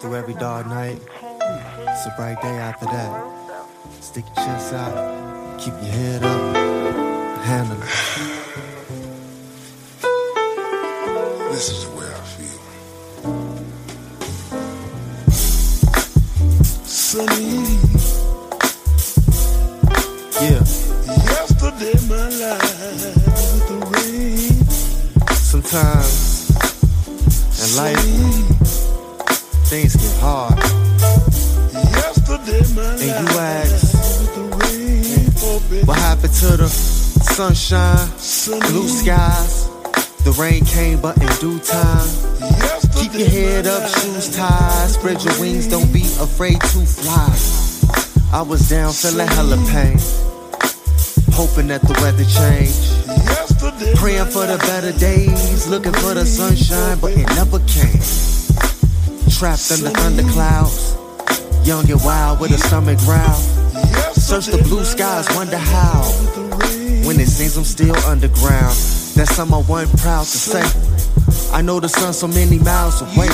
through every dark night. It's a bright day after that. Stick your chest out, keep your head up, handle it. This is the way I feel. Sunny, Yeah, yesterday my life with the rain. sometimes in life things get hard, Yesterday my and you ask, with the rain. Baby, what happened to the sunshine, blue skies? The rain came, but in due time. Keep your head up, shoes tied, spread your wings, don't be afraid to fly. I was down, feeling hella pain, hoping that the weather changed. Yesterday Praying for the better days, looking for the sunshine, but it never came. Trapped under thunderclouds, young and wild with a stomach growl. Search the blue skies, wonder how. When it seems I'm still underground, that's something I wasn't proud to say. I know the sun so many miles away.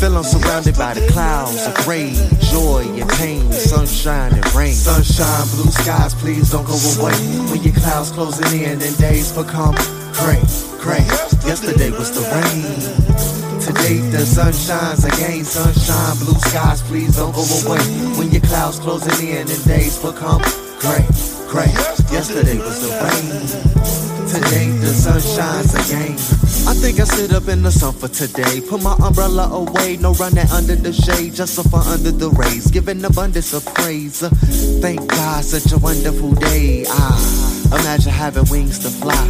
Feel I'm surrounded by the clouds of gray, joy and pain, sunshine and rain. Sunshine, blue skies, please don't go away. When your clouds closing in and days become gray, gray. Yesterday was the rain. Today the sun shines again. Sunshine, blue skies, please don't go away. When your clouds closing in the end and days become gray, gray. Yesterday was the rain. Today the sun shines again. I think I sit up in the sun for today. Put my umbrella away, no running under the shade, just suffer under the rays, giving abundance of praise. Thank God, such a wonderful day. Ah, imagine having wings to fly,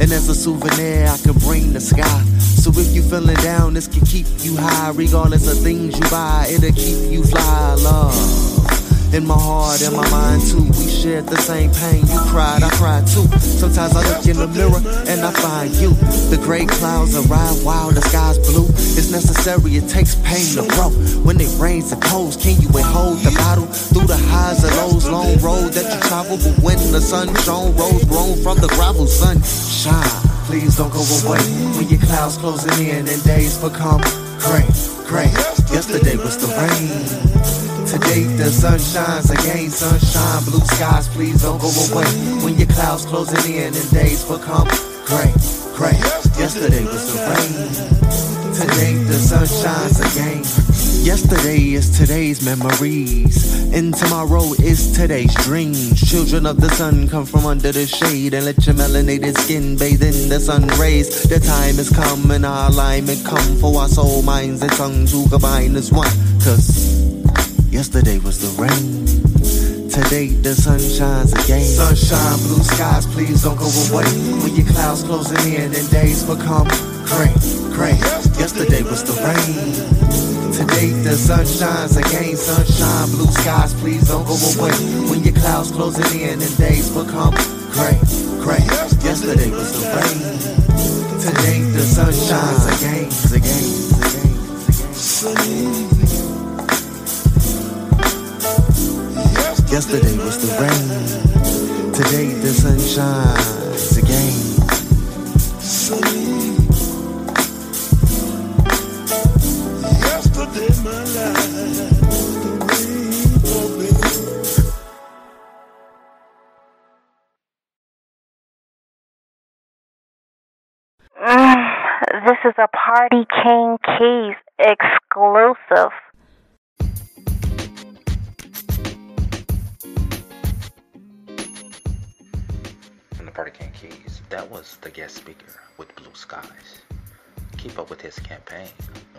and as a souvenir, I can bring the sky. So if you feeling down, this can keep you high, regardless of things you buy. It'll keep you fly, love. In my heart, in my mind too, we shared the same pain. You cried, I cried too. Sometimes I look in the mirror and I find you. The gray clouds arrive while the sky's blue. It's necessary, it takes pain to grow. When it rains and pours, can you withhold the bottle? through the highs and lows? Long road that you travel, but when the sun shone, rose grown from the gravel, sunshine. Please don't go away when your clouds closing in and days become gray, gray. Yesterday was the rain. Today the sun shines again, sunshine, blue skies, please don't go away. When your clouds closing in and days become gray, gray. Yesterday was the rain. Today the sun shines again. Yesterday is today's memories, and tomorrow is today's dreams. Children of the sun come from under the shade and let your melanated skin bathe in the sun rays. The time has come and our alignment come for our soul, minds, and tongues to combine as one. Cause Yesterday was the rain. Today the sun shines again. Sunshine, blue skies, please don't go away. When your clouds closing in and days become gray, gray. Yesterday was the rain. Today the sun shines again. Sunshine, blue skies, please don't go away. When your clouds closing in and days become gray, gray. Yesterday was the rain. Today the sun shines again, again, again. Yesterday was the rain. Today the sun shines this is a Party King Keys exclusive. from the Party King Keys. That was the guest speaker with Blue Skies. Keep up with his campaign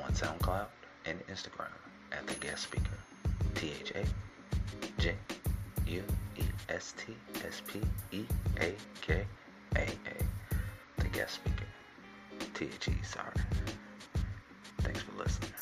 on SoundCloud and Instagram at the guest speaker. T H A J U E S T S P E A K A A. The guest speaker. T H E, sorry. Thanks for listening.